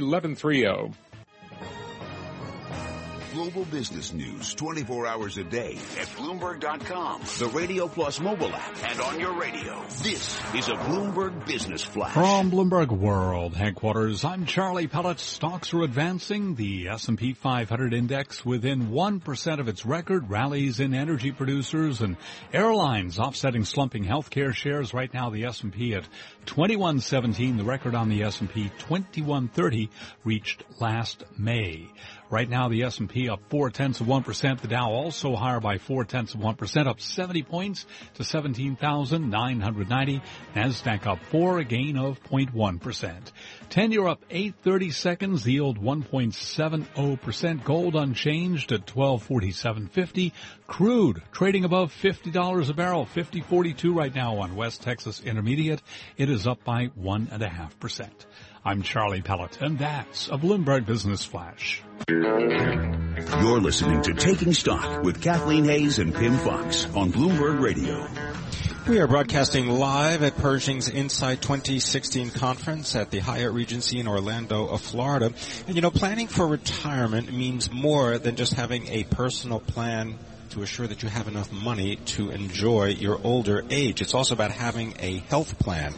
1130. Global business news 24 hours a day at Bloomberg.com, the Radio Plus mobile app, and on your radio. This is a Bloomberg Business Flash. From Bloomberg World headquarters, I'm Charlie Pellet. Stocks are advancing. The S&P 500 index within 1% of its record. Rallies in energy producers and airlines offsetting slumping healthcare shares. Right now, the S&P at 2117. The record on the S&P 2130 reached last May. Right now, the S&P up four tenths of one percent. The Dow also higher by four tenths of one percent, up 70 points to 17,990. Nasdaq up four, a gain of 0.1 percent. Ten-year up eight thirty seconds. Yield 1.70 percent. Gold unchanged at 1247.50. Crude trading above $50 a barrel, 50.42 right now on West Texas Intermediate. It is up by one and a half percent. I'm Charlie Pellet, and that's a Bloomberg Business Flash. You're listening to Taking Stock with Kathleen Hays and Pimm Fox on Bloomberg Radio. We are broadcasting live at Pershing's INSITE 2016 conference at the Hyatt Regency in Orlando, Florida. And you know, planning for retirement means more than just having a personal plan to assure that you have enough money to enjoy your older age. It's also about having a health plan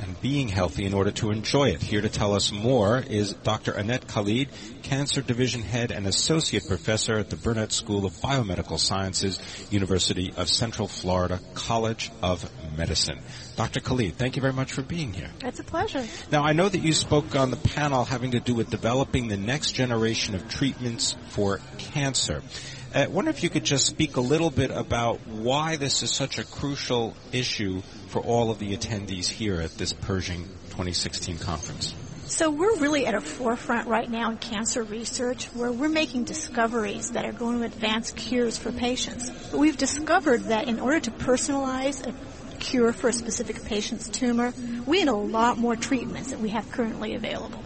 and being healthy in order to enjoy it. Here to tell us more is Dr. Annette Khaled, Cancer Division Head and Associate Professor at the Burnett School of Biomedical Sciences, University of Central Florida College of Medicine. Dr. Khaled, thank you very much for being here. It's a pleasure. Now, I know that you spoke on the panel having to do with developing the next generation of treatments for cancer. I wonder if you could just speak a little bit about why this is such a crucial issue for all of the attendees here at this Pershing 2016 conference. So we're really at a forefront right now in cancer research where we're making discoveries that are going to advance cures for patients. But we've discovered that in order to personalize a cure for a specific patient's tumor, we need a lot more treatments that we have currently available.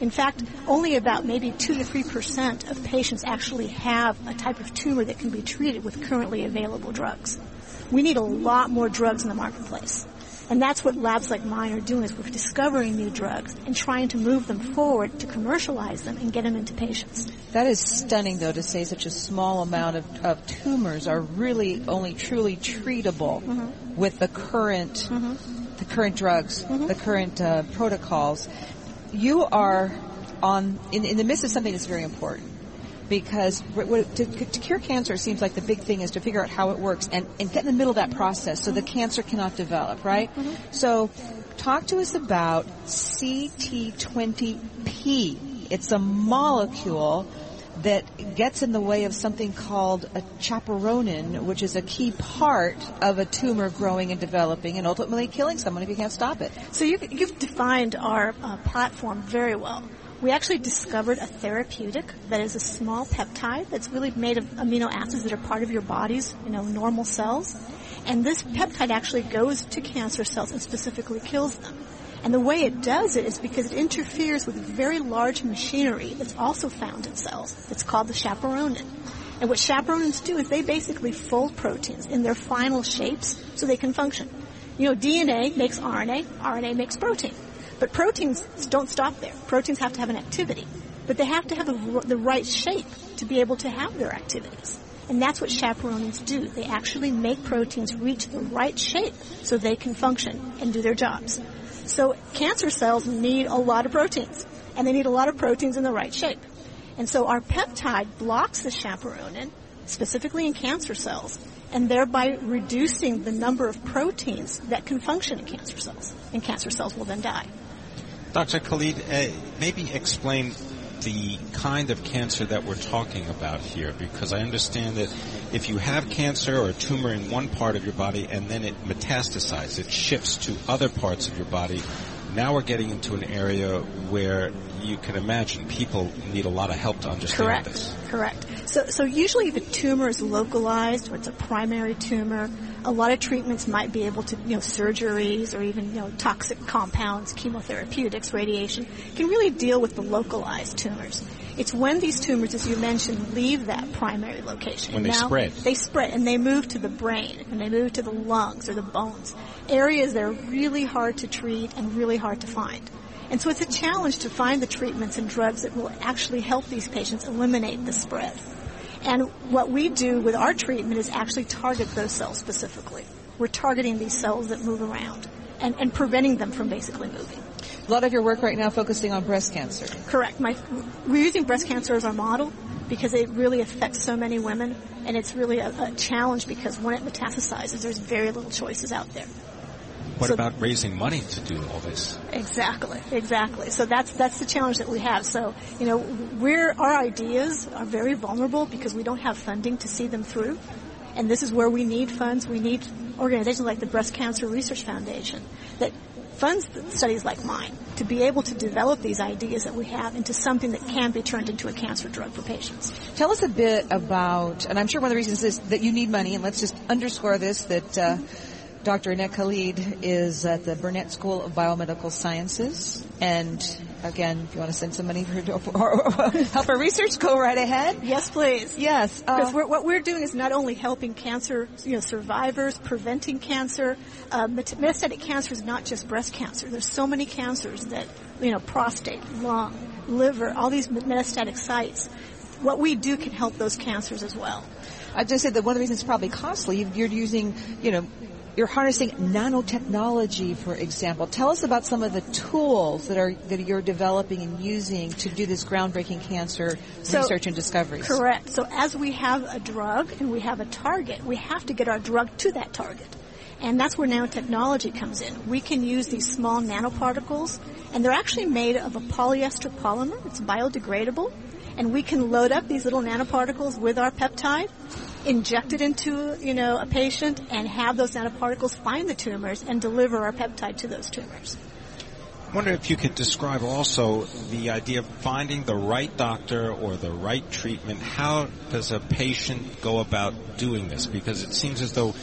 In fact, only about maybe 2 to 3% of patients actually have a type of tumor that can be treated with currently available drugs. We need a lot more drugs in the marketplace. And that's what labs like mine are doing is we're discovering new drugs and trying to move them forward to commercialize them and get them into patients. That is stunning though to say such a small amount of, of tumors are really only truly treatable mm-hmm. with the current mm-hmm. the current drugs, mm-hmm. the current uh, protocols you are on in, in the midst of something that's very important because to, to, cure cancer it seems like the big thing is to figure out how it works and, and get in the middle of that process so the cancer cannot develop, right? Mm-hmm. So talk to us about CT20P. It's a molecule that gets in the way of something called a chaperonin, which is a key part of a tumor growing and developing and ultimately killing someone if you can't stop it. So you've, you've defined our uh, platform very well. We actually discovered a therapeutic that is a small peptide that's really made of amino acids that are part of your body's, you know, normal cells. And this peptide actually goes to cancer cells and specifically kills them. And the way it does it is because it interferes with very large machinery that's also found in cells. It's called the chaperonin. And what chaperonins do is they basically fold proteins in their final shapes so they can function. You know, DNA makes RNA, RNA makes protein. But proteins don't stop there. Proteins have to have an activity. But they have to have a, the right shape to be able to have their activities. And that's what chaperonins do. They actually make proteins reach the right shape so they can function and do their jobs. So cancer cells need a lot of proteins, and they need a lot of proteins in the right shape. And so our peptide blocks the chaperonin, specifically in cancer cells, and thereby reducing the number of proteins that can function in cancer cells. And cancer cells will then die. Dr. Khaled, uh, maybe explain the kind of cancer that we're talking about here because I understand that if you have cancer or a tumor in one part of your body and then it metastasizes, it shifts to other parts of your body, now we're getting into an area where you can imagine people need a lot of help to understand Correct. this. Correct. So, so usually if a tumor is localized or it's a primary tumor, a lot of treatments might be able to, you know, surgeries or even, you know, toxic compounds, chemotherapeutics, radiation, can really deal with the localized tumors. It's when these tumors, as you mentioned, leave that primary location. When they now, spread. They spread and they move to the brain and they move to the lungs or the bones. Areas that are really hard to treat and really hard to find. And so it's a challenge to find the treatments and drugs that will actually help these patients eliminate the spread. And what we do with our treatment is actually target those cells specifically. We're targeting these cells that move around and, and preventing them from basically moving. A lot of your work right now focusing on breast cancer. Correct. My, we're using breast cancer as our model because it really affects so many women, and it's really a, a challenge because when it metastasizes, there's very little choices out there. What So- about raising money to do all this? Exactly, exactly. So that's that's the challenge that we have. So you know, we're our ideas are very vulnerable because we don't have funding to see them through, and this is where we need funds. We need organizations like the Breast Cancer Research Foundation that funds studies like mine to be able to develop these ideas that we have into something that can be turned into a cancer drug for patients. Tell us a bit about, and I'm sure one of the reasons is that you need money, and let's just underscore this, that uh, Dr. Annette Khaled is at the Burnett School of Biomedical Sciences, and again, if you want to send some money for or help our research, go right ahead. Yes, please. Yes. Because uh, we're, what we're doing is not only helping cancer, you know, survivors, preventing cancer. Uh, metastatic cancer is not just breast cancer. There's so many cancers that, you know, prostate, lung, liver, all these metastatic sites. What we do can help those cancers as well. I just said that one of the reasons it's probably costly, you- you're using, you know, you're harnessing nanotechnology, for example. Tell us about some of the tools that are that you're developing and using to do this groundbreaking cancer So- research and discoveries. Correct. So as we have a drug and we have a target, we have to get our drug to that target. And that's where nanotechnology comes in. We can use these small nanoparticles, and they're actually made of a polyester polymer. It's biodegradable. And we can load up these little nanoparticles with our peptide, inject it into, you know, a patient, and have those nanoparticles find the tumors and deliver our peptide to those tumors. I wonder if you could describe also the idea of finding the right doctor or the right treatment. How does a patient go about doing this? Because it seems as though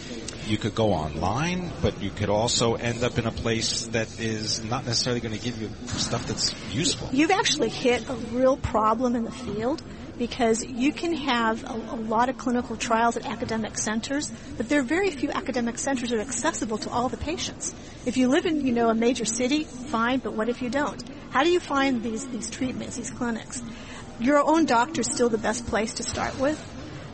you could go online, but you could also end up in a place that is not necessarily going to give you stuff that's useful. You've actually hit a real problem in the field because you can have a, a lot of clinical trials at academic centers, but there are very few academic centers that are accessible to all the patients. If you live in, you know, a major city, fine, but what if you don't? How do you find these, these treatments, these clinics? Your own doctor is still the best place to start with.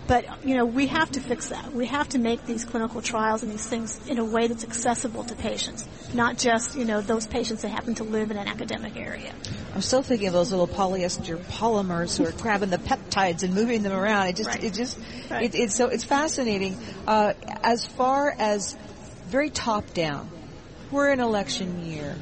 But, you know, we have to fix that. We have to make these clinical trials and these things in a way that's accessible to patients, not just, you know, those patients that happen to live in an academic area. I'm still thinking of those little polyester polymers who are grabbing the peptides and moving them around. It just, Right. it just, Right. it, it's so, it's fascinating. Uh, as far as very top down, we're in election year.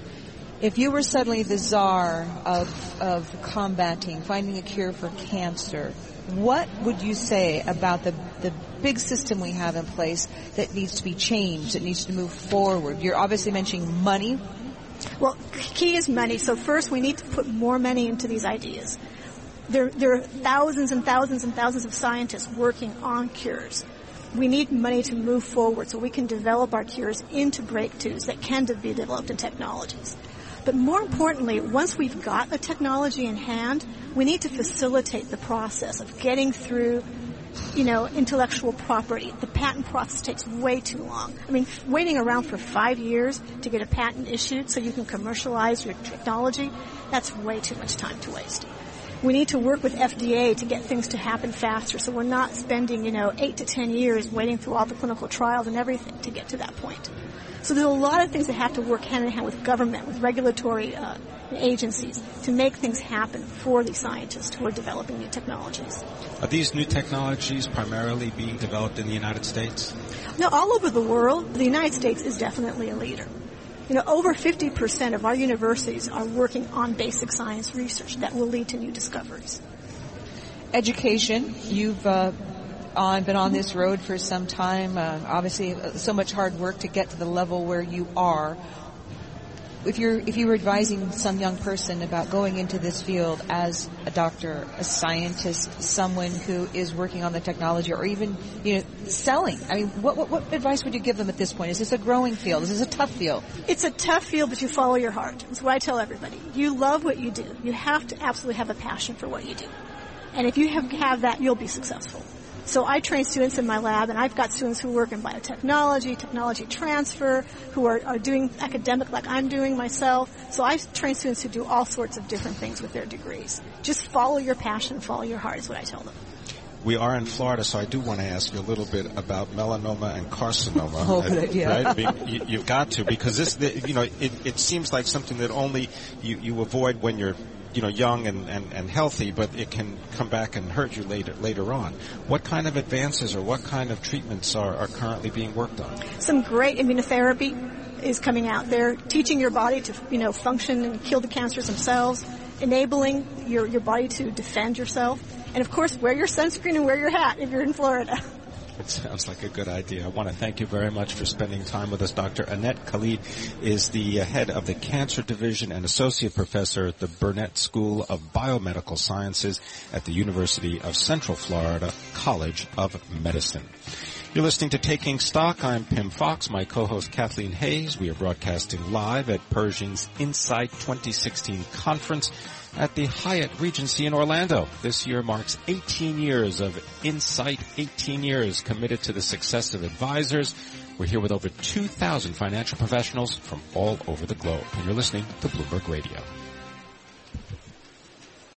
If you were suddenly the czar of, of combating, finding a cure for cancer, what would you say about the, the big system we have in place that needs to be changed, that needs to move forward? You're obviously mentioning money. Well, key is money. So first we need to put more money into these ideas. There, there are thousands and thousands and thousands of scientists working on cures. We need money to move forward so we can develop our cures into breakthroughs that can be developed in technologies. But more importantly, once we've got a technology in hand, we need to facilitate the process of getting through you know, intellectual property. The patent process takes way too long. I mean, waiting around for five years to get a patent issued so you can commercialize your technology, that's way too much time to waste. We need to work with FDA to get things to happen faster so we're not spending, you know, eight to ten years waiting through all the clinical trials and everything to get to that point. So there's a lot of things that have to work hand in hand with government, with regulatory uh, agencies to make things happen for the scientists who are developing new technologies. Are these new technologies primarily being developed in the United States? No, all over the world, the United States is definitely a leader. You know, over 50% of our universities are working on basic science research that will lead to new discoveries. Education, you've uh, on, been on this road for some time. Uh, obviously, uh, so much hard work to get to the level where you are. If you're if you were advising some young person about going into this field as a doctor, a scientist, someone who is working on the technology, or even you know selling, I mean, what what, what advice would you give them at this point? Is this a growing field? Is this a tough field? It's a tough field, but you follow your heart. That's what I tell everybody. You love what you do. You have to absolutely have a passion for what you do. And if you have, have that, you'll be successful. So I train students in my lab, and I've got students who work in biotechnology, technology transfer, who are, are doing academic like I'm doing myself. So I train students who do all sorts of different things with their degrees. Just follow your passion, follow your heart is what I tell them. We are in Florida, so I do want to ask you a little bit about melanoma and carcinoma. Oh, good idea. Right? You, you've got to because this, the, you know, it, it seems like something that only you, you avoid when you're you know young and, and, and healthy, but it can come back and hurt you later later on. What kind of advances or what kind of treatments are, are currently being worked on? Some great immunotherapy is coming out there, teaching your body to you know function and kill the cancers themselves, enabling your your body to defend yourself, and of course wear your sunscreen and wear your hat if you're in Florida. It sounds like a good idea. I want to thank you very much for spending time with us. Dr. Annette Khaled is the head of the Cancer Division and Associate Professor at the Burnett School of Biomedical Sciences at the University of Central Florida College of Medicine. You're listening to Taking Stock. I'm Pimm Fox, my co-host Kathleen Hays. We are broadcasting live at Pershing's INSITE 2016 conference at the Hyatt Regency in Orlando. This year marks 18 years of INSITE, 18 years committed to the success of advisors. We're here with over 2,000 financial professionals from all over the globe. And you're listening to Bloomberg Radio.